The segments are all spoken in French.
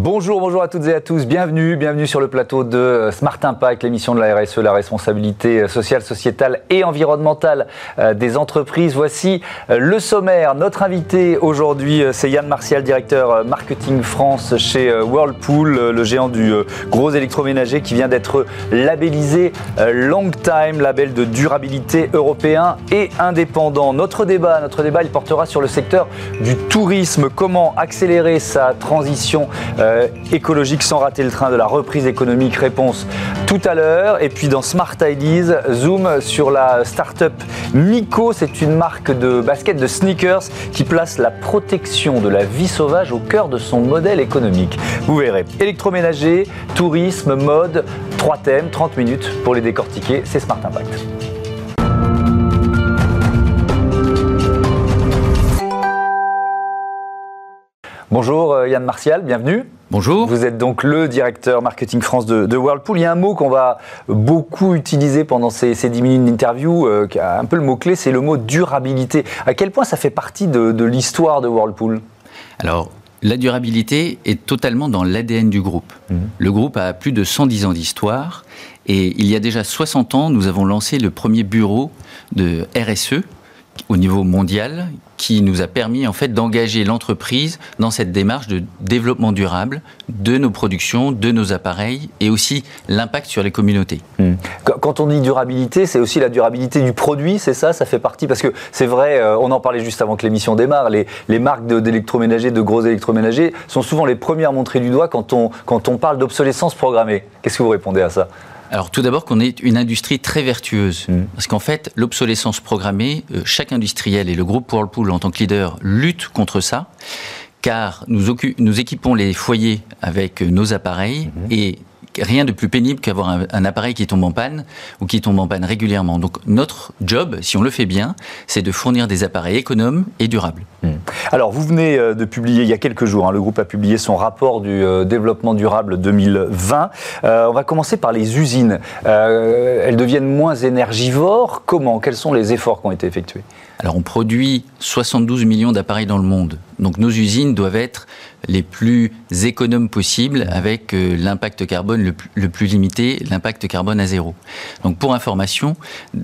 Bonjour, bonjour à toutes et à tous. Bienvenue, bienvenue sur le plateau de Smart Impact, l'émission de la RSE, la responsabilité sociale, sociétale et environnementale euh, des entreprises. Voici euh, le sommaire. Notre invité aujourd'hui, euh, c'est Yann Martial, directeur marketing France chez Whirlpool, le géant du gros électroménager qui vient d'être labellisé Long Time, label de durabilité européen et indépendant. Notre débat, il portera sur le secteur du tourisme. Comment accélérer sa transition euh, écologique sans rater le train de la reprise économique Réponse tout à l'heure. Et puis dans Smart Ideas, zoom sur la start-up Miko. C'est une marque de basket de sneakers qui place la protection de la vie sauvage au cœur de son modèle économique. Vous verrez. Électroménager, tourisme, mode, trois thèmes, 30 minutes pour les décortiquer. C'est Smart Impact. Bonjour euh, Yann Martial, bienvenue. Bonjour. Vous êtes donc le directeur marketing France de, Whirlpool. Il y a un mot qu'on va beaucoup utiliser pendant ces, ces 10 minutes d'interview, euh, qui a un peu le mot-clé, c'est le mot durabilité. À quel point ça fait partie de, l'histoire de Whirlpool? Alors, la durabilité est totalement dans l'ADN du groupe. Mmh. Le groupe a plus de 110 ans d'histoire et il y a déjà 60 ans, nous avons lancé le premier bureau de RSE au niveau mondial qui nous a permis en fait d'engager l'entreprise dans cette démarche de développement durable de nos productions, de nos appareils et aussi l'impact sur les communautés. Hmm. Quand on dit durabilité, c'est aussi la durabilité du produit, c'est ça? Ça fait partie parce que c'est vrai, euh, on en parlait juste avant que l'émission démarre, les, les marques d'électroménagers, de, gros électroménagers sont souvent les premières montrées du doigt quand on, quand on parle d'obsolescence programmée. Qu'est-ce que vous répondez à ça? Alors tout d'abord qu'on est une industrie très vertueuse. Mm. Parce qu'en fait, l'obsolescence programmée, euh, chaque industriel et le groupe Whirlpool en tant que leader luttent contre ça car nous, nous, équipons les foyers avec euh, nos appareils mm-hmm. et rien de plus pénible qu'avoir un, appareil qui tombe en panne ou qui tombe en panne régulièrement. Donc notre job, si on le fait bien, c'est de fournir des appareils économes et durables. Hmm. Alors vous venez euh, de publier il y a quelques jours, hein, le groupe a publié son rapport du euh, développement durable 2020. Euh, on va commencer par les usines. elles deviennent moins énergivores. Comment? Quels sont les efforts qui ont été effectués? Alors on produit 72 millions d'appareils dans le monde. Donc nos usines doivent être les plus économes possibles avec euh, l'impact carbone le, plus limité, l'impact carbone à zéro. Donc pour information,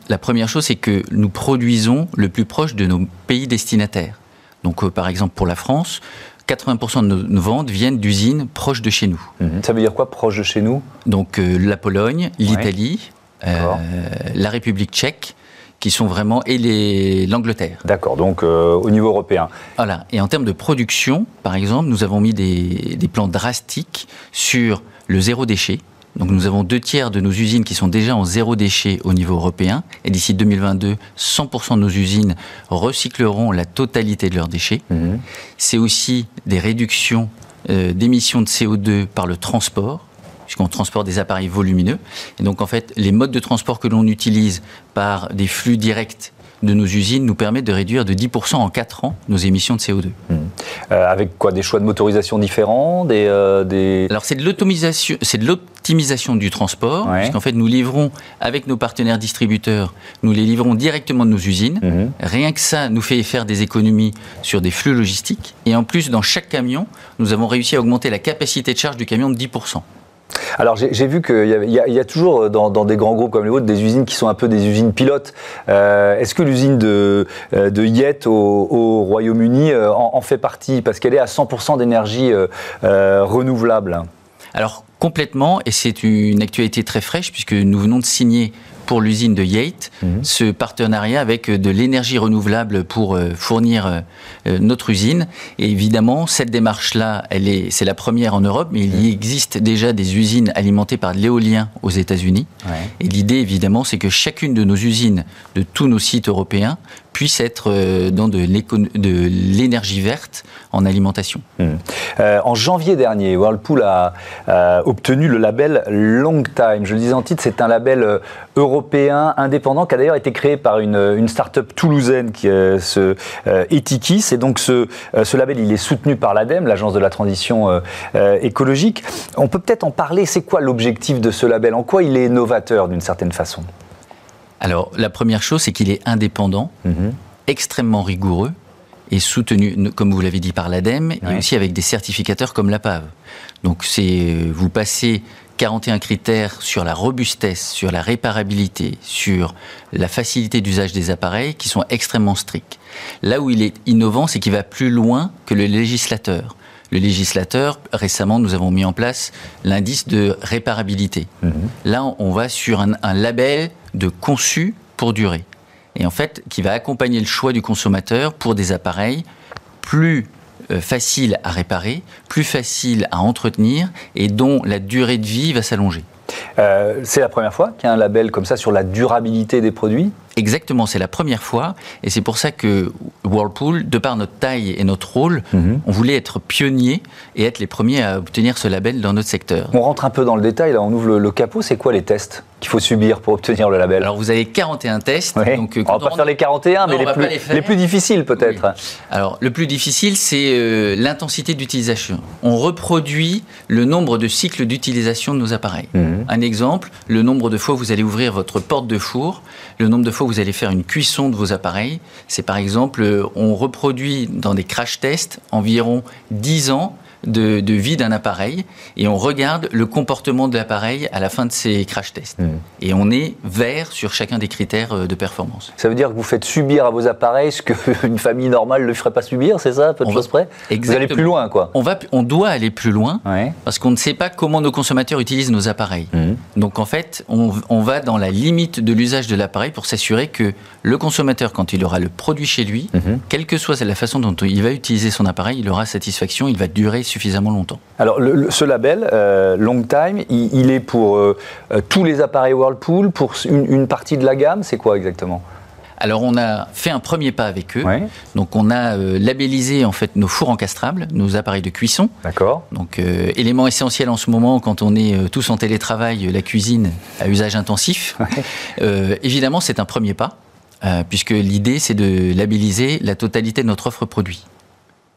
la première chose c'est que nous produisons le plus proche de nos pays destinataires. Donc euh, par exemple pour la France, 80% de nos, ventes viennent d'usines proches de chez nous. Mhm. Ça veut dire quoi proche de chez nous? Donc euh, la Pologne, l'Italie, la République tchèque, qui sont vraiment et l'Angleterre. D'accord, donc euh, au niveau européen. Voilà. Et en termes de production, par exemple, nous avons mis des, des plans drastiques sur le zéro déchet. Donc nous avons deux tiers de nos usines qui sont déjà en zéro déchet au niveau européen. Et d'ici 2022, 100% de nos usines recycleront la totalité de leurs déchets. Mhm. C'est aussi des réductions euh, d'émissions de CO2 par le transport puisqu'on transporte des appareils volumineux. Et donc, en fait, les modes de transport que l'on utilise par des flux directs de nos usines nous permettent de réduire de 10% en 4 ans nos émissions de CO2. Mmh. Euh, avec quoi Des choix de motorisation différents des, euh, des... Alors c'est de l'automisation, c'est de l'optimisation du transport, puisqu'en fait nous livrons avec nos partenaires distributeurs, nous les livrons directement de nos usines. Mmh. Rien que ça nous fait faire des économies sur des flux logistiques. Et en plus, dans chaque camion, nous avons réussi à augmenter la capacité de charge du camion de 10%. Alors j'ai vu qu'il y, a toujours euh, dans, des grands groupes comme les vôtres des usines qui sont un peu des usines pilotes. Euh, est-ce que l'usine de, euh, de Yet au, Royaume-Uni en, fait partie parce qu'elle est à 100% d'énergie renouvelable? Alors complètement, et c'est une actualité très fraîche puisque nous venons de signer pour l'usine de Yate, mhm. ce partenariat avec de l'énergie renouvelable pour euh, fournir euh, euh, notre usine. Et évidemment, cette démarche-là, elle est, c'est la première en Europe, mais il y mhm. existe déjà des usines alimentées par de l'éolien aux États-Unis. Et l'idée, évidemment, c'est que chacune de nos usines, de tous nos sites européens, puisse être euh, dans de l'énergie verte en alimentation. Euh, en janvier dernier, Whirlpool a obtenu le label Long Time. Je le disais en titre, c'est un label euh, européen indépendant qui a d'ailleurs été créé par une, une start-up toulousaine qui se Etikis. Et donc ce, ce, label, il est soutenu par l'ADEME, l'agence de la transition écologique. On peut peut-être en parler. C'est quoi l'objectif de ce label? En quoi il est novateur d'une certaine façon? Alors, la première chose, c'est qu'il est indépendant, mhm. extrêmement rigoureux est soutenu, comme vous l'avez dit, par l'ADEME et aussi avec des certificateurs comme l'APAV. Donc c'est vous passez 41 critères sur la robustesse, sur la réparabilité, sur la facilité d'usage des appareils qui sont extrêmement stricts. Là où il est innovant, c'est qu'il va plus loin que le législateur. Le législateur, récemment, nous avons mis en place l'indice de réparabilité. Mhm. Là, on va sur un, un label de conçu pour durer. Et en fait, qui va accompagner le choix du consommateur pour des appareils plus facile à réparer, plus facile à entretenir et dont la durée de vie va s'allonger. Euh, c'est la première fois qu'il y a un label comme ça sur la durabilité des produits? Exactement, c'est la première fois, et c'est pour ça que Whirlpool, de par notre taille et notre rôle, mhm. on voulait être pionnier et être les premiers à obtenir ce label dans notre secteur. On rentre un peu dans le détail, là, on ouvre le, capot, c'est quoi les tests? Qu'il faut subir pour obtenir le label Alors vous avez 41 tests. Donc, euh, on va pas faire les 41, mais les plus, les, plus, difficiles peut-être. Alors le plus difficile, c'est euh, l'intensité d'utilisation. On reproduit le nombre de cycles d'utilisation de nos appareils. Mhm. Un exemple, le nombre de fois où vous allez ouvrir votre porte de four, le nombre de fois où vous allez faire une cuisson de vos appareils. C'est par exemple, euh, on reproduit dans des crash tests environ 10 ans de, vie d'un appareil et on regarde le comportement de l'appareil à la fin de ces crash tests. Hmm. Et on est vert sur chacun des critères euh, de performance. Ça veut dire que vous faites subir à vos appareils ce qu'une famille normale ne ferait pas subir, c'est ça, peu de choses près? Vous allez plus loin, quoi. On, va, on doit aller plus loin parce qu'on ne sait pas comment nos consommateurs utilisent nos appareils. Hmm. Donc en fait, on, on va dans la limite de l'usage de l'appareil pour s'assurer que le consommateur, quand il aura le produit chez lui, hmm. quelle que soit la façon dont il va utiliser son appareil, il aura satisfaction, il va durer suffisamment longtemps. Alors, ce label, euh, Long Time, il, est pour euh, euh, tous les appareils Whirlpool, pour une, partie de la gamme, c'est quoi exactement? Alors on a fait un premier pas avec eux. Donc on a labellisé en fait nos fours encastrables, nos appareils de cuisson. D'accord. Donc élément essentiel en ce moment quand on est tous en télétravail, la cuisine à usage intensif. évidemment c'est un premier pas puisque l'idée c'est de labelliser la totalité de notre offre produit.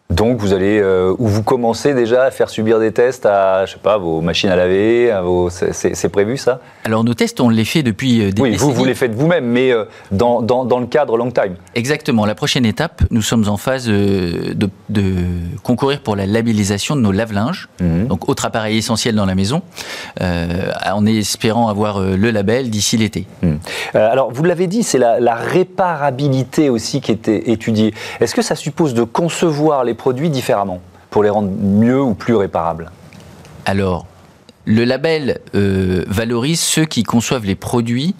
Donc vous allez euh, ou vous commencez déjà à faire subir des tests à je sais pas vos machines à laver, c'est prévu ça? Alors nos tests on les fait depuis euh, des Oui, vous vous les faites vous-même mais euh, dans, dans, dans, le cadre long time. Exactement. La prochaine étape, nous sommes en phase de, de concourir pour la labellisation de nos lave-linges, mhm. donc autre appareil essentiel dans la maison, en espérant avoir le label d'ici l'été. Mhm. alors vous l'avez dit, c'est la, la réparabilité aussi qui était étudiée. Est-ce que ça suppose de concevoir les produits différemment pour les rendre mieux ou plus réparables Alors, le label euh, valorise ceux qui conçoivent les produits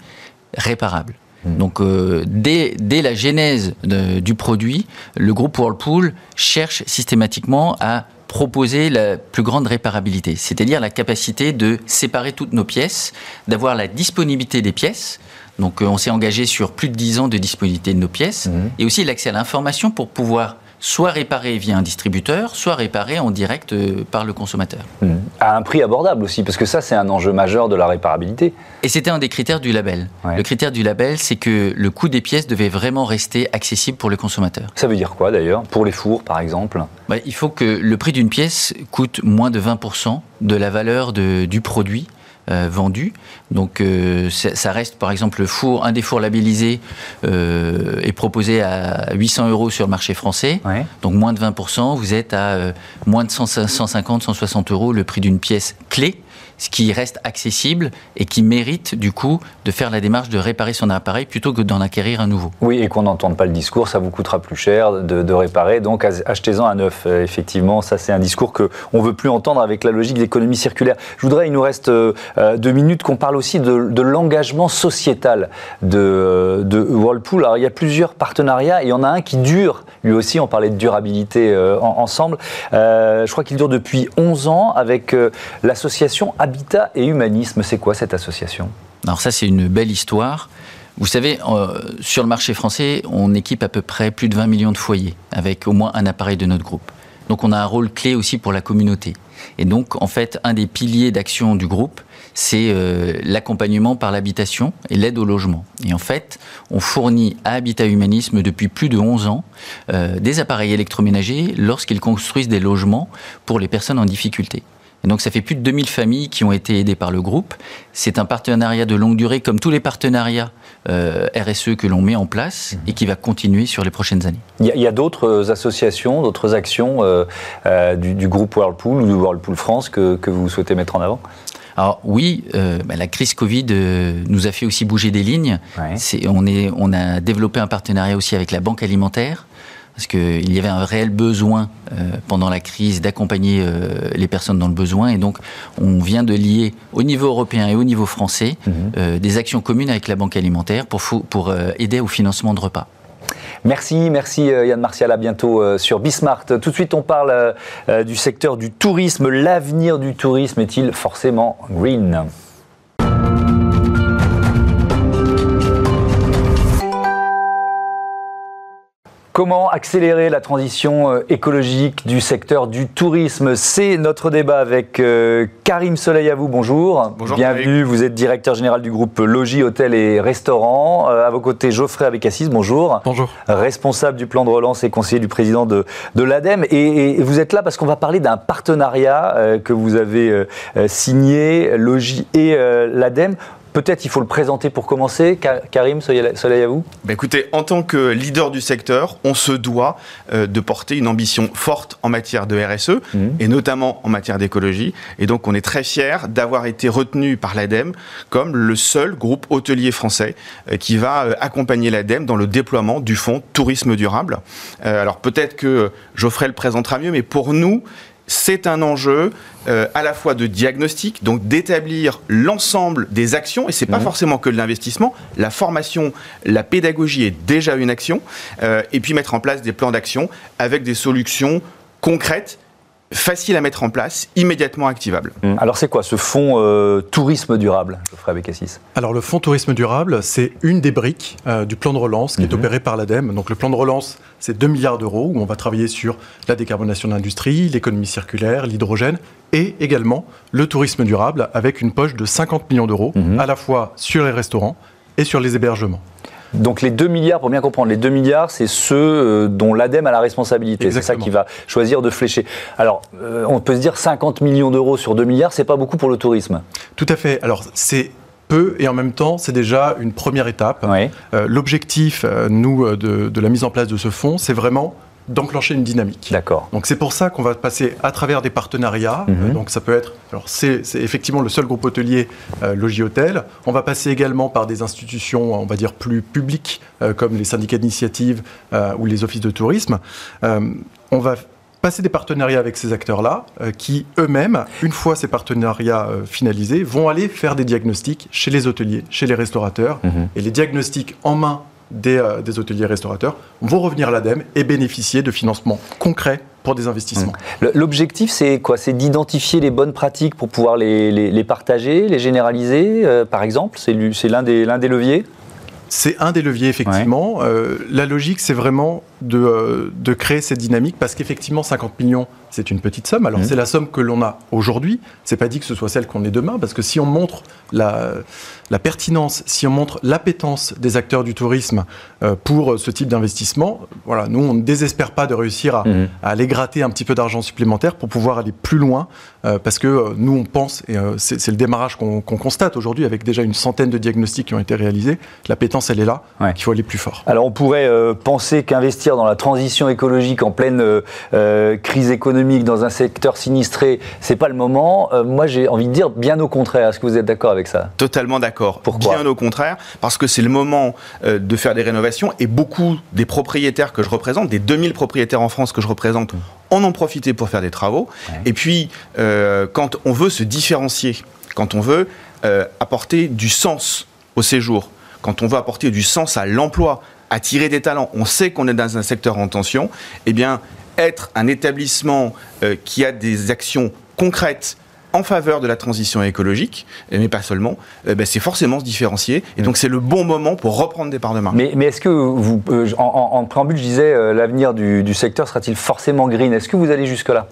réparables. Hmm. Donc, euh, dès, la genèse du produit, le groupe Whirlpool cherche systématiquement à proposer la plus grande réparabilité, c'est-à-dire la capacité de séparer toutes nos pièces, d'avoir la disponibilité des pièces. Donc, euh, on s'est engagé sur plus de 10 ans de disponibilité de nos pièces, hmm. et aussi l'accès à l'information pour pouvoir soit réparé via un distributeur, soit réparé en direct euh, par le consommateur. Mmh. À un prix abordable aussi, parce que ça, c'est un enjeu majeur de la réparabilité. Et c'était un des critères du label. Le critère du label, c'est que le coût des pièces devait vraiment rester accessible pour le consommateur. Ça veut dire quoi d'ailleurs Pour les fours, par exemple? Bah, Il faut que le prix d'une pièce coûte moins de 20% de la valeur du produit euh, vendus. Donc euh, ça reste par exemple le four, un des fours labellisés euh, est proposé à 800 euros sur le marché français, donc moins de 20%, vous êtes à moins de 150, 160 euros le prix d'une pièce clé ce qui reste accessible et qui mérite du coup de faire la démarche de réparer son appareil plutôt que d'en acquérir un nouveau. Oui, et qu'on n'entende pas le discours, ça vous coûtera plus cher de, réparer, donc achetez-en un neuf. Euh, effectivement, ça c'est un discours qu'on ne veut plus entendre avec la logique d'économie circulaire. Je voudrais, il nous reste euh, euh, deux minutes, qu'on parle aussi de, l'engagement sociétal de, de, Whirlpool. Alors il y a plusieurs partenariats, et il y en a un qui dure, lui aussi, on parlait de durabilité ensemble. je crois qu'il dure depuis 11 ans avec l'association Habitat et Humanisme, c'est quoi cette association? Alors ça, c'est une belle histoire. Vous savez, euh, sur le marché français, on équipe à peu près plus de 20 millions de foyers avec au moins un appareil de notre groupe. Donc on a un rôle clé aussi pour la communauté. Et donc, en fait, un des piliers d'action du groupe, c'est euh, l'accompagnement par l'habitation et l'aide au logement. Et en fait, on fournit à Habitat Humanisme depuis plus de 11 ans euh, des appareils électroménagers lorsqu'ils construisent des logements pour les personnes en difficulté. Et donc ça fait plus de 2000 familles qui ont été aidées par le groupe. C'est un partenariat de longue durée comme tous les partenariats euh, RSE que l'on met en place et qui va continuer sur les prochaines années. Il y a, d'autres associations, d'autres actions euh, euh, du, groupe Whirlpool ou du Whirlpool France que, vous souhaitez mettre en avant? Alors oui, bah, la crise Covid nous a fait aussi bouger des lignes. on, est, on a développé un partenariat aussi avec la Banque alimentaire parce qu'il y avait un réel besoin euh, pendant la crise d'accompagner euh, les personnes dans le besoin. Et donc, on vient de lier au niveau européen et au niveau français mhm. euh, des actions communes avec la Banque alimentaire pour, pour aider au financement de repas. Merci, merci Yann Martial, à bientôt sur Bismart. Tout de suite, on parle du secteur du tourisme. L'avenir du tourisme est-il forcément green? Comment accélérer la transition euh, écologique du secteur du tourisme? C'est notre débat avec euh, Karim Soleil à vous. Bonjour. Bonjour. Bienvenue. Vous êtes directeur général du groupe Logis, Hôtel et Restaurants. Euh, à vos côtés, Geoffrey Abécassis. Bonjour. Bonjour. Responsable du plan de relance et conseiller du président de, de l'ADEME. Et, vous êtes là parce qu'on va parler d'un partenariat que vous avez signé, Logis et l'ADEME. Peut-être il faut le présenter pour commencer. Karim, soleil à vous. Bah, écoutez, en tant que leader du secteur, on se doit euh, de porter une ambition forte en matière de RSE mhm. et notamment en matière d'écologie. Et donc on est très fiers d'avoir été retenu par l'ADEME comme le seul groupe hôtelier français euh, qui va euh, accompagner l'ADEME dans le déploiement du fonds tourisme durable. alors peut-être que Geoffrey le présentera mieux, mais pour nous, c'est un enjeu euh, à la fois de diagnostic, donc d'établir l'ensemble des actions, et c'est pas mmh. forcément que de l'investissement, la formation, la pédagogie est déjà une action, euh, et puis mettre en place des plans d'action avec des solutions concrètes facile à mettre en place, immédiatement activable. Mmh. Alors c'est quoi ce fonds euh, tourisme durable, Geoffrey Abécassis? Alors le fonds tourisme durable, c'est une des briques euh, du plan de relance qui est mmh. opéré par l'ADEME. Donc le plan de relance, c'est 2 milliards d'euros où on va travailler sur la décarbonation de l'industrie, l'économie circulaire, l'hydrogène et également le tourisme durable avec une poche de 50 millions d'euros mmh. à la fois sur les restaurants et sur les hébergements. Donc les 2 milliards, pour bien comprendre, les 2 milliards, c'est ceux euh, dont l'ADEME a la responsabilité. C'est ça qui va choisir de flécher. Alors, euh, on peut se dire 50 millions d'euros sur 2 milliards, c'est pas beaucoup pour le tourisme. Tout à fait. Alors, c'est peu et en même temps, c'est déjà une première étape. Euh, l'objectif, nous, de, de, la mise en place de ce fonds, c'est vraiment d'enclencher une dynamique. D'accord. Donc c'est pour ça qu'on va passer à travers des partenariats. Mhm. donc ça peut être, alors c'est effectivement le seul groupe hôtelier euh, Logis Hôtel. On va passer également par des institutions, on va dire plus publiques, euh, comme les syndicats d'initiative euh, ou les offices de tourisme. on va passer des partenariats avec ces acteurs-là, qui eux-mêmes, une fois ces partenariats finalisés, vont aller faire des diagnostics chez les hôteliers, chez les restaurateurs, mhm. et les diagnostics en main euh, des, hôteliers restaurateurs vont revenir à l'ADEME et bénéficier de financements concrets pour des investissements. Mmh. L'objectif, c'est quoi? C'est d'identifier les bonnes pratiques pour pouvoir les, partager, les généraliser, euh, par exemple? C'est l'un des, des leviers? C'est un des leviers, effectivement. Euh, la logique, c'est vraiment de, de, créer cette dynamique parce qu'effectivement, 50 millions, c'est une petite somme. Alors, mmh. c'est la somme que l'on a aujourd'hui. C'est pas dit que ce soit celle qu'on ait demain parce que si on montre la, la pertinence, si on montre l'appétence des acteurs du tourisme euh, pour ce type d'investissement, voilà, nous, on ne désespère pas de réussir à, mmh. aller gratter un petit peu d'argent supplémentaire pour pouvoir aller plus loin, euh, parce que euh, nous, on pense, et c'est le démarrage qu'on constate aujourd'hui avec déjà une centaine de diagnostics qui ont été réalisés, l'appétence, elle est là, qu'il faut aller plus fort. Alors, on pourrait penser qu'investir dans la transition écologique en pleine crise économique, dans un secteur sinistré, c'est pas le moment. moi, j'ai envie de dire bien au contraire. Est-ce que vous êtes d'accord avec ça? Totalement d'accord. Pourquoi? Bien au contraire, parce que c'est le moment euh, de faire des rénovations et beaucoup des propriétaires que je représente, des 2000 propriétaires en France que je représente, en ont profité pour faire des travaux. Et puis, euh, quand on veut se différencier, quand on veut euh, apporter du sens au séjour, quand on veut apporter du sens à l'emploi, attirer des talents, on sait qu'on est dans un secteur en tension, eh bien, être un établissement qui a des actions concrètes, en faveur de la transition écologique, mais pas seulement, eh ben, c'est forcément se différencier. Et donc c'est le bon moment pour reprendre des parts de marché. Mais, est-ce que vous, euh, en, préambule, je disais, euh, l'avenir du, secteur sera-t-il forcément green? Est-ce que vous allez jusque-là?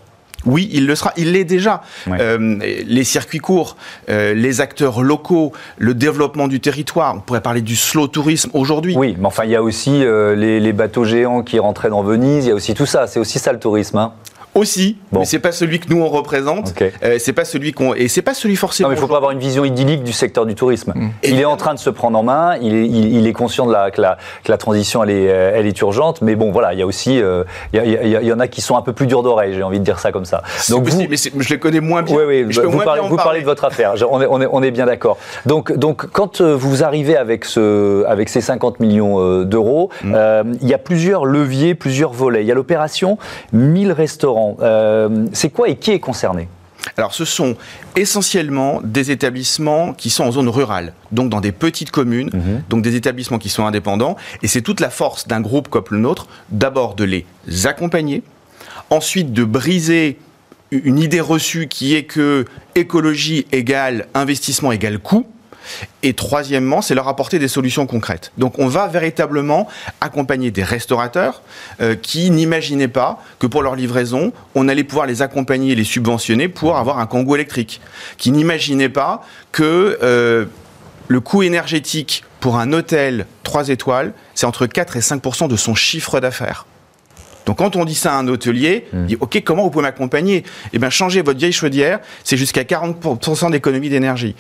Oui, il le sera. Il l'est déjà. Euh, les circuits courts, les acteurs locaux, le développement du territoire. On pourrait parler du slow tourisme aujourd'hui. Oui, mais enfin, il y a aussi les, bateaux géants qui rentraient dans Venise. Il y a aussi tout ça. C'est aussi ça le tourisme. Hein. Aussi, bon. mais c'est pas celui que nous on représente. Euh, c'est pas celui qu'on et c'est pas celui forcément. Non, mais il faut pas avoir une vision idyllique du secteur du tourisme. Mm. Il est en train de se prendre en main. Il est, il, est conscient de la que, la que, la transition elle est, euh, elle est urgente. Mais bon, voilà, il y a aussi, euh, il, y en a qui sont un peu plus durs d'oreille. J'ai envie de dire ça comme ça. Donc vous, mais je les connais moins bien. Oui, oui. Je vous, parlez, vous parlez de votre affaire. on, est, on, est, on est bien d'accord. Donc, donc quand vous arrivez avec ce, avec ces 50 millions d'euros, mm. il y a plusieurs leviers, plusieurs volets. Il y a l'opération 1000 restaurants c'est quoi et qui est concerné? Alors, ce sont essentiellement des établissements qui sont en zone rurale, donc dans des petites communes, mhm. donc des établissements qui sont indépendants. Et c'est toute la force d'un groupe comme le nôtre, d'abord de les accompagner, ensuite de briser une idée reçue qui est que écologie égale investissement égale coût. Et troisièmement, c'est leur apporter des solutions concrètes. Donc on va véritablement accompagner des restaurateurs euh, qui n'imaginaient pas que pour leur livraison, on allait pouvoir les accompagner et les subventionner pour avoir un Congo électrique. Qui n'imaginaient pas que euh, le coût énergétique pour un hôtel 3 étoiles, c'est entre 4 et 5 de son chiffre d'affaires. Donc quand on dit ça à un hôtelier, il dit OK, comment vous pouvez m'accompagner? Eh bien, changer votre vieille chaudière, c'est jusqu'à 40% d'économie d'énergie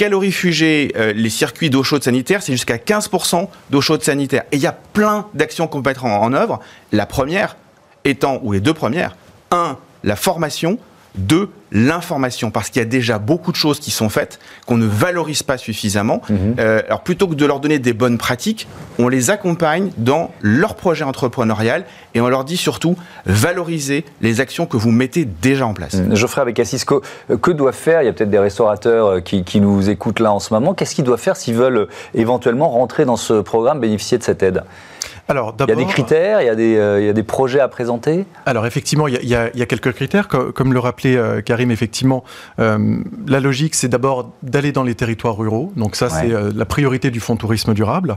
calorifugés euh, les circuits d'eau chaude sanitaire, c'est jusqu'à 15% d'eau chaude sanitaire. Et il y a plein d'actions qu'on peut mettre en, œuvre. La première étant, ou les deux premières, un, la formation, deux, l'information, parce qu'il y a déjà beaucoup de choses qui sont faites qu'on ne valorise pas suffisamment. Mhm. Euh, alors plutôt que de leur donner des bonnes pratiques, on les accompagne dans leur projet entrepreneurial et on leur dit surtout valorisez les actions que vous mettez déjà en place. Je ferai avec Assisco, euh, que doivent faire Il y a peut-être des restaurateurs euh, qui, qui, nous écoutent là en ce moment. Qu'est-ce qu'ils doivent faire s'ils veulent éventuellement rentrer dans ce programme, bénéficier de cette aide? Alors, il y a des critères, il y a des, euh, il y a des projets à présenter Alors effectivement, il y, a, il y a, quelques critères. Comme, le rappelait euh, Karim, effectivement, euh, la logique, c'est d'abord d'aller dans les territoires ruraux. Donc ça, c'est la priorité du Fonds Tourisme Durable.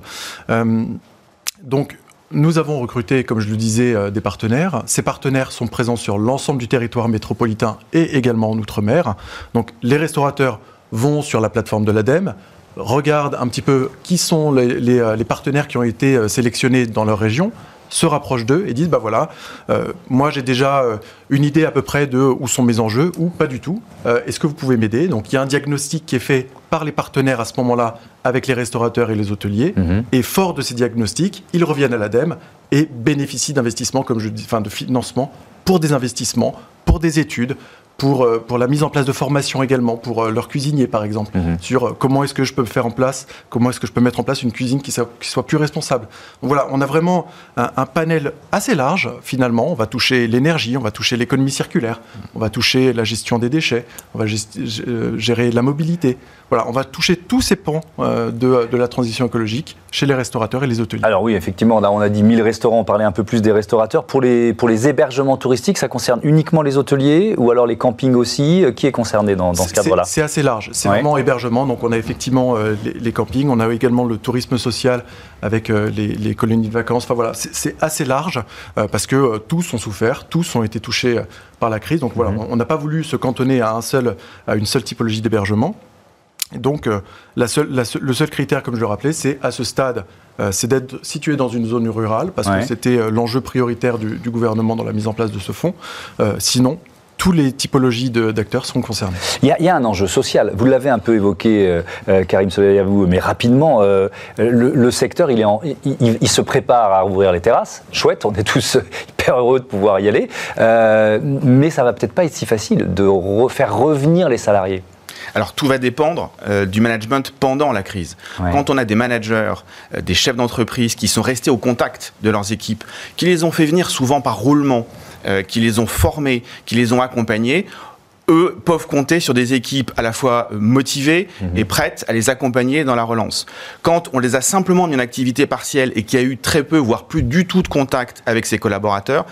donc nous avons recruté, comme je le disais, des partenaires. Ces partenaires sont présents sur l'ensemble du territoire métropolitain et également en Outre-mer. Donc les restaurateurs vont sur la plateforme de l'ADEME, regardent un petit peu qui sont les, euh, partenaires qui ont été euh, sélectionnés dans leur région, se rapprochent d'eux et disent bah voilà, euh, moi j'ai déjà une idée à peu près de où sont mes enjeux ou pas du tout. Est-ce que vous pouvez m'aider? Donc il y a un diagnostic qui est fait par les partenaires à ce moment-là avec les restaurateurs et les hôteliers. Mhm. Et fort de ces diagnostics, ils reviennent à l'ADEME et bénéficient d'investissements, comme je dis, enfin de financement pour des investissements, pour des études, pour, euh, pour la mise en place de formation également, pour euh, leurs cuisiniers par exemple, mhm. sur euh, comment est-ce que je peux faire en place, comment est-ce que je peux mettre en place une cuisine qui soit, qui soit plus responsable. Donc voilà, on a vraiment un, panel assez large finalement. On va toucher l'énergie, on va toucher l'économie circulaire, on va toucher la gestion des déchets, on va gérer la mobilité. Voilà, on va toucher tous ces pans de, de, la transition écologique chez les restaurateurs et les hôteliers. Alors oui, effectivement, on a, on a dit 1000 restaurants, on parlait un peu plus des restaurateurs. Pour les, pour les hébergements touristiques, ça concerne uniquement les hôteliers ou alors les camping aussi. Euh, qui est concerné dans, ce cadre-là? C'est assez large. C'est vraiment hébergement. Donc on a effectivement euh, les, campings, on a également le tourisme social avec euh, les, colonies de vacances. Enfin voilà, c'est assez large parce que tous ont souffert, tous ont été touchés par la crise. Donc voilà, mhm. on n'a pas voulu se cantonner à, un seul, à une seule typologie d'hébergement. Donc, la seule, le seul critère, comme je le rappelais, c'est à ce stade, c'est d'être situé dans une zone rurale, parce que c'était l'enjeu prioritaire du, du, gouvernement dans la mise en place de ce fonds. sinon, toutes les typologies d'acteurs seront concernées. Il y, a, un enjeu social. Vous l'avez un peu évoqué, euh, euh Karim vous, mais rapidement, euh, le, secteur, il, est en, il, se prépare à rouvrir les terrasses. Chouette, on est tous hyper heureux de pouvoir y aller. Euh, mais ça va peut-être pas être si facile de faire revenir les salariés. Alors tout va dépendre du management pendant la crise. Quand on a des managers, des chefs d'entreprise qui sont restés au contact de leurs équipes, qui les ont fait venir souvent par roulement, euh, qui les ont formés, qui les ont accompagnés, eux peuvent compter sur des équipes à la fois motivées mhm. et prêtes à les accompagner dans la relance. Quand on les a simplement mis en activité partielle et qu'il y a eu très peu, voire plus du tout de contact avec ses collaborateurs,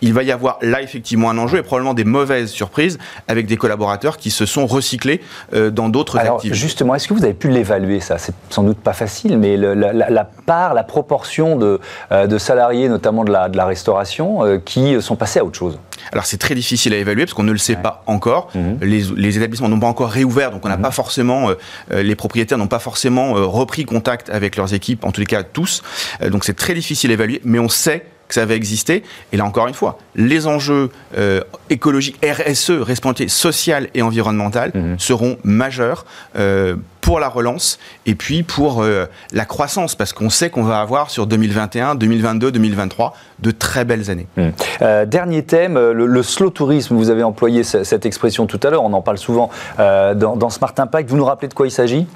il va y avoir là effectivement un enjeu et probablement des mauvaises surprises avec des collaborateurs qui se sont recyclés euh, dans d'autres activités. Justement, est-ce que vous avez pu l'évaluer ça? C'est sans doute pas facile, mais la, part, la proportion de, euh, de, salariés, notamment de la, de la restauration, euh, qui sont passés à autre chose? Alors c'est très difficile à évaluer parce qu'on ne le sait pas encore. Mhm. Les, les, établissements n'ont pas encore réouvert, donc on n'a mhm. pas forcément, les propriétaires n'ont pas forcément repris contact avec leurs équipes, en tous les cas tous. donc c'est très difficile à évaluer, mais on sait que ça va exister. Et là encore une fois, les enjeux euh, écologiques, RSE, responsabilité sociale et environnementale, mhm. seront majeurs euh, pour la relance et puis pour euh, la croissance, parce qu'on sait qu'on va avoir sur 2021, 2022, 2023 de très belles années. Mhm. dernier thème, le, slow tourisme. Vous avez employé cette expression tout à l'heure, on en parle souvent dans, Smart Impact. Vous nous rappelez de quoi il s'agit?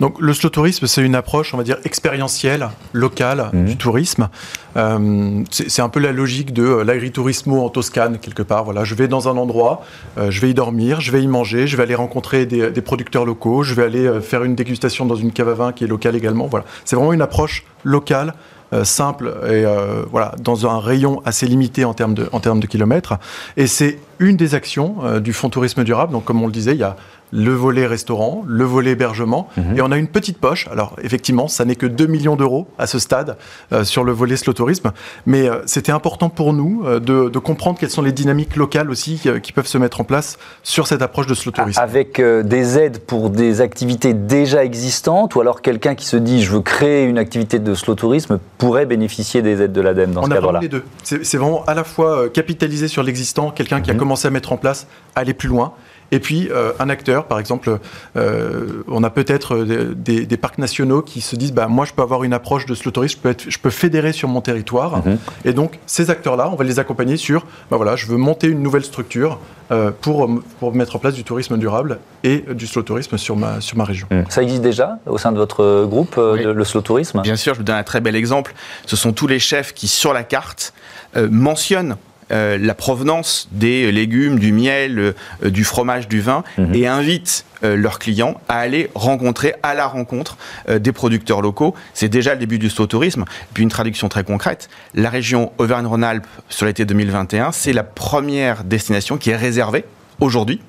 Donc le slow tourisme, c'est une approche, on va dire, expérientielle, locale mhm. du tourisme. c'est un peu la logique de l'agritourisme en Toscane, quelque part. Voilà, je vais dans un endroit, euh, je vais y dormir, je vais y manger, je vais aller rencontrer des, producteurs locaux, je vais aller euh, faire une dégustation dans une cave à vin qui est locale également. Voilà, c'est vraiment une approche locale. Euh, simple et voilà dans un rayon assez limité en termes de en termes de kilomètres et c'est une des actions du fonds tourisme durable donc comme on le disait il y a le volet restaurant, le volet hébergement, mhm. et on a une petite poche. Alors effectivement, ça n'est que 2 millions d'euros à ce stade euh, sur le volet slow tourisme, mais euh, c'était important pour nous euh, de, comprendre quelles sont les dynamiques locales aussi qui peuvent se mettre en place sur cette approche de slow tourisme. Avec des aides pour des activités déjà existantes, ou alors quelqu'un qui se dit je veux créer une activité de slow tourisme pourrait bénéficier des aides de l'ADEME dans ce cadre-là. On a les deux. C'est vraiment à la fois capitaliser sur l'existant, quelqu'un qui a mhm. commencé à mettre en place, aller plus loin, et puis, euh, un acteur, par exemple, euh, on a peut-être des, parcs nationaux qui se disent bah, moi, je peux avoir une approche de slow tourisme, je peux, être, je peux fédérer sur mon territoire. Mhm. Et donc, ces acteurs-là, on va les accompagner sur bah, voilà, je veux monter une nouvelle structure euh, pour, pour mettre en place du tourisme durable et du slow tourisme sur ma, sur ma région. Ça existe déjà au sein de votre groupe, le slow tourisme Bien sûr, je vous donne un très bel exemple. Ce sont tous les chefs qui, sur la carte, mentionnent euh, la provenance des légumes, du miel, euh, du fromage, du vin, mhm. et invitent euh, leurs clients à aller rencontrer, à la rencontre des producteurs locaux. C'est déjà le début du slow tourisme. Puis une traduction très concrète, la région Auvergne-Rhône-Alpes sur l'été 2021, c'est la première destination qui est réservée aujourd'hui,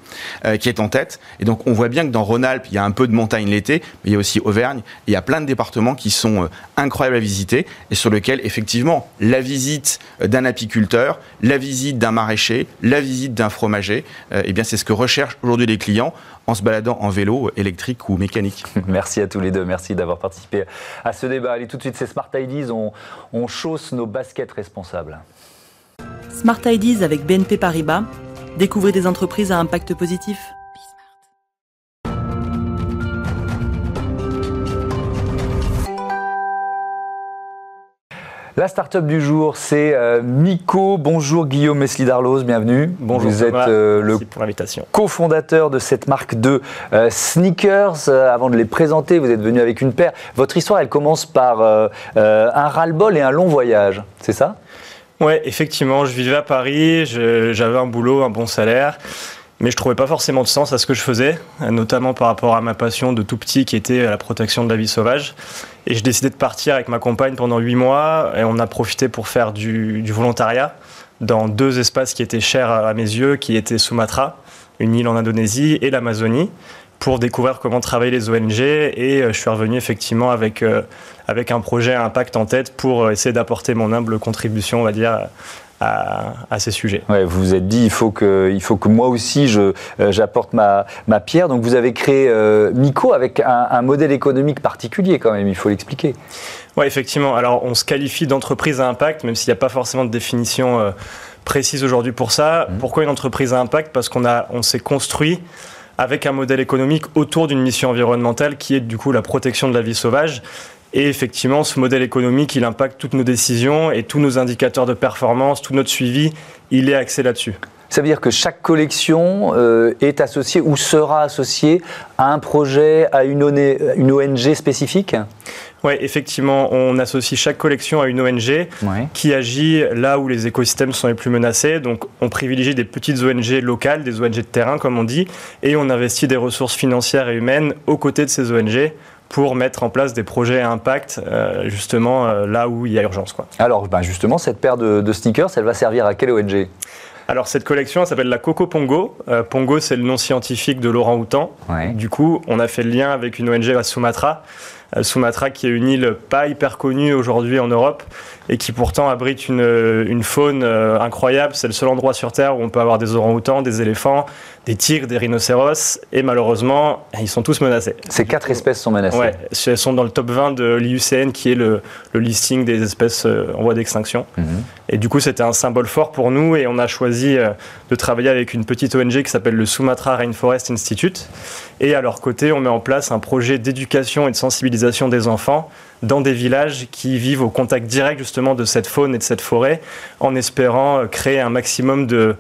euh, qui est en tête. Et donc on voit bien que dans Rhône-Alpes, il y a un peu de montagne l'été, mais il y a aussi Auvergne. Il y a plein de départements qui sont euh, incroyables à visiter et sur lesquels effectivement la visite euh, d'un apiculteur, la visite d'un maraîcher, la visite d'un fromager, eh bien c'est ce que recherchent aujourd'hui les clients en se baladant en vélo électrique ou mécanique. Merci à tous les deux, merci d'avoir participé à ce débat. Allez tout de suite, c'est Smart Ideas, on, on chausse nos baskets responsables. Smart Ideas avec BNP Paribas Découvrez des entreprises à impact positif. La start-up du jour, c'est euh, Miko. Bonjour Guillaume Mesli-Darlos, bienvenue. Bonjour. Vous êtes euh, le cofondateur de cette marque de euh, sneakers. avant de les présenter, vous êtes venu avec une paire. Votre histoire, elle commence par un ras-le-bol et un long voyage, c'est ça? Ouais, effectivement, je vivais à Paris, j'avais un boulot, un bon salaire, mais je trouvais pas forcément de sens à ce que je faisais, notamment par rapport à ma passion de tout petit qui était la protection de la vie sauvage. Et je décidé de partir avec ma compagne pendant huit mois, et on a profité pour faire du, du volontariat dans deux espaces qui étaient chers à mes yeux, qui étaient Sumatra, une île en Indonésie, et l'Amazonie pour découvrir comment travaillent les ONG et euh, je suis revenu effectivement avec, euh, avec un projet à impact en tête pour euh, essayer d'apporter mon humble contribution, on va dire, à, à, ces sujets. Ouais, vous vous êtes dit, il faut que, il faut que moi aussi je, j'apporte ma, ma, pierre. Donc vous avez créé euh, Mico avec un, un, modèle économique particulier quand même, il faut l'expliquer. Oui, effectivement. Alors on se qualifie d'entreprise à impact, même s'il n'y a pas forcément de définition précise aujourd'hui pour ça. Mmh. Pourquoi une entreprise à impact? Parce qu'on a, on s'est construit avec un modèle économique autour d'une mission environnementale qui est du coup la protection de la vie sauvage. Et effectivement, ce modèle économique, il impacte toutes nos décisions et tous nos indicateurs de performance, tout notre suivi, il est axé là-dessus. Ça veut dire que chaque collection euh, est associée ou sera associée à un projet, à une, ONG spécifique? Oui, effectivement, on associe chaque collection à une ONG qui agit là où les écosystèmes sont les plus menacés. Donc, on privilégie des petites ONG locales, des ONG de terrain, comme on dit, et on investit des ressources financières et humaines aux côtés de ces ONG pour mettre en place des projets à impact, euh, justement, euh, là où il y a urgence. Quoi. Alors, ben justement, cette paire de, de sneakers, elle va servir à quelle ONG alors cette collection s'appelle la Coco Pongo. Euh, Pongo c'est le nom scientifique de Laurent Houtan. Du coup on a fait le lien avec une ONG à Sumatra Sumatra, qui est une île pas hyper connue aujourd'hui en Europe et qui pourtant abrite une, une faune euh, incroyable. C'est le seul endroit sur Terre où on peut avoir des orang-outans, des éléphants, des tigres, des rhinocéros, et malheureusement, ils sont tous menacés. Ces quatre espèces sont menacées Ouais, elles sont dans le top 20 de l'IUCN, qui est le, le listing des espèces euh, en voie d'extinction. Mhm. Et du coup, c'était un symbole fort pour nous et on a choisi euh, de travailler avec une petite ONG qui s'appelle le Sumatra Rainforest Institute. Et à leur côté, on met en place un projet d'éducation et de sensibilisation des enfants dans des villages qui vivent au contact direct justement de cette faune et de cette forêt, en espérant euh, créer un maximum de,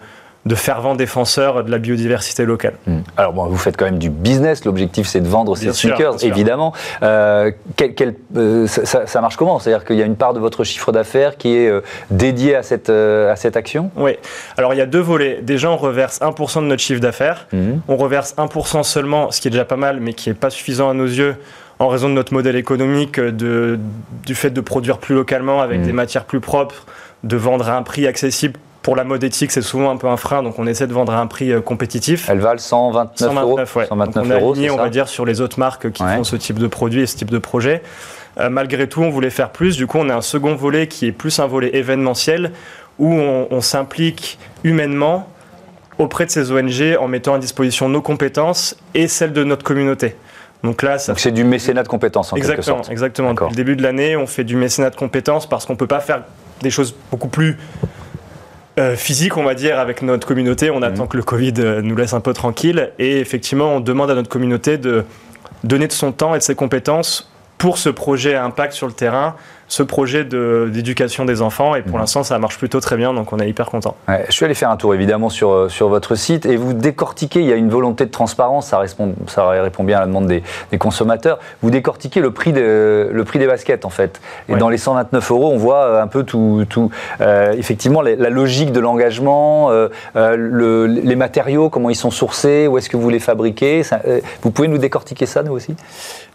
de fervents défenseurs de la biodiversité locale. Hmm. Alors bon, vous faites quand même du business. L'objectif, c'est de vendre ces sûr, sneakers, évidemment. Euh, quel- quel- euh, ça, marche comment? C'est-à-dire qu'il y a une part de votre chiffre d'affaires qui est euh, dédiée à cette, à cette action? Oui. Alors il y a deux volets. Déjà, on reverse 1% de notre chiffre d'affaires. Mhm. On reverse 1% seulement, ce qui est déjà pas mal, mais qui n'est pas suffisant à nos yeux en raison de notre modèle économique, de, du fait de produire plus localement avec Mhm. des matières plus propres, de vendre à un prix accessible. Pour la mode éthique, c'est souvent un peu un frein, donc on essaie de vendre à un prix euh, compétitif. Elles valent 129, 129, euros. ouais. 129 Donc on est euros, aligné, on va dire, sur les autres marques qui Ouais. font ce type de produit et ce type de projet. Euh, malgré tout, on voulait faire plus. Du coup, on a un second volet qui est plus un volet événementiel où on, on s'implique humainement auprès de ces ONG en mettant à disposition nos compétences et celles de notre communauté. Donc là, ça Donc c'est du mécénat de compétences en quelque Exactement, sorte. exactement. D'accord. Depuis le début de l'année, on fait du mécénat de compétences parce qu'on ne peut pas faire des choses beaucoup plus euh, physiques, on va dire, avec notre communauté. Mhm. On attend que le Covid euh, nous laisse un peu tranquille. Et effectivement, on demande à notre communauté de donner de son temps et de ses compétences pour ce projet à impact sur le terrain, ce projet de- d'éducation des enfants. Et pour Mhm. l'instant, ça marche plutôt très bien, donc on est hyper content. Ouais, je suis allé faire un tour évidemment sur, euh, sur votre site et vous décortiquez, il y a une volonté de transparence, ça répond, ça répond bien à la demande des, des consommateurs. Vous décortiquez le prix, de, le prix des baskets en fait. Et Ouais. dans les 129 euros, on voit euh, un peu tout, tout euh, effectivement la logique de l'engagement, euh, euh, le- les matériaux, comment ils sont sourcés, où est-ce que vous les fabriquez. Ça, vous pouvez nous décortiquer ça nous aussi?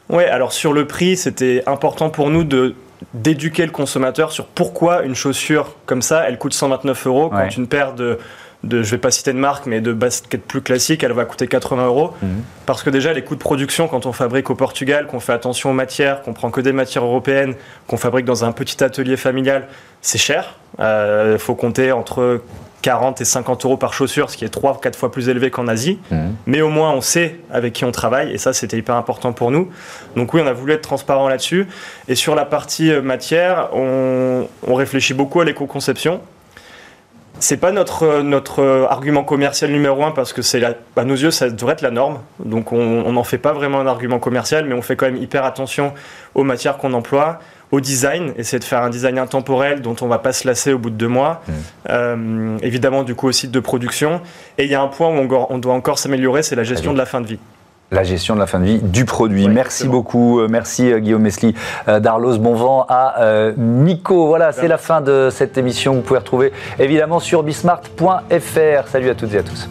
Ouais, alors sur le prix, c'était important pour nous de d'éduquer le consommateur sur pourquoi une chaussure comme ça, elle coûte 129 euros, quand Ouais. une paire de, de, je vais pas citer de marque, mais de baskets plus classiques, elle va coûter 80 euros. Mhm. Parce que déjà, les coûts de production, quand on fabrique au Portugal, qu'on fait attention aux matières, qu'on prend que des matières européennes, qu'on fabrique dans un petit atelier familial, c'est cher. Il faut compter entre 40 et 50 euros par chaussure, ce qui est 3-4 fois plus élevé qu'en Asie. Mhm. Mais au moins, on sait avec qui on travaille, et ça, c'était hyper important pour nous. Donc oui, on a voulu être transparent là-dessus. Et sur la partie euh, matière, on, on réfléchit beaucoup à l'éco-conception. C'est pas notre, euh, notre euh, argument commercial numéro un parce que c'est à nos yeux ça devrait être la norme. Donc on on n'en fait pas vraiment un argument commercial, mais on fait quand même hyper attention aux matières qu'on emploie, au design, essayer de faire un design intemporel dont on va pas se lasser au bout de deux mois. Mhm. Euh, évidemment du coup aussi de production. Et il y a un point où on, doit encore s'améliorer, c'est la gestion de la fin de vie. la gestion de la fin de vie du produit. Merci exactement. beaucoup, euh, merci euh, Guillaume Mesli d'Arlos. Bon vent à Nico. Voilà, c'est la fin de cette émission. Vous pouvez retrouver évidemment sur bismart.fr. Salut à toutes et à tous.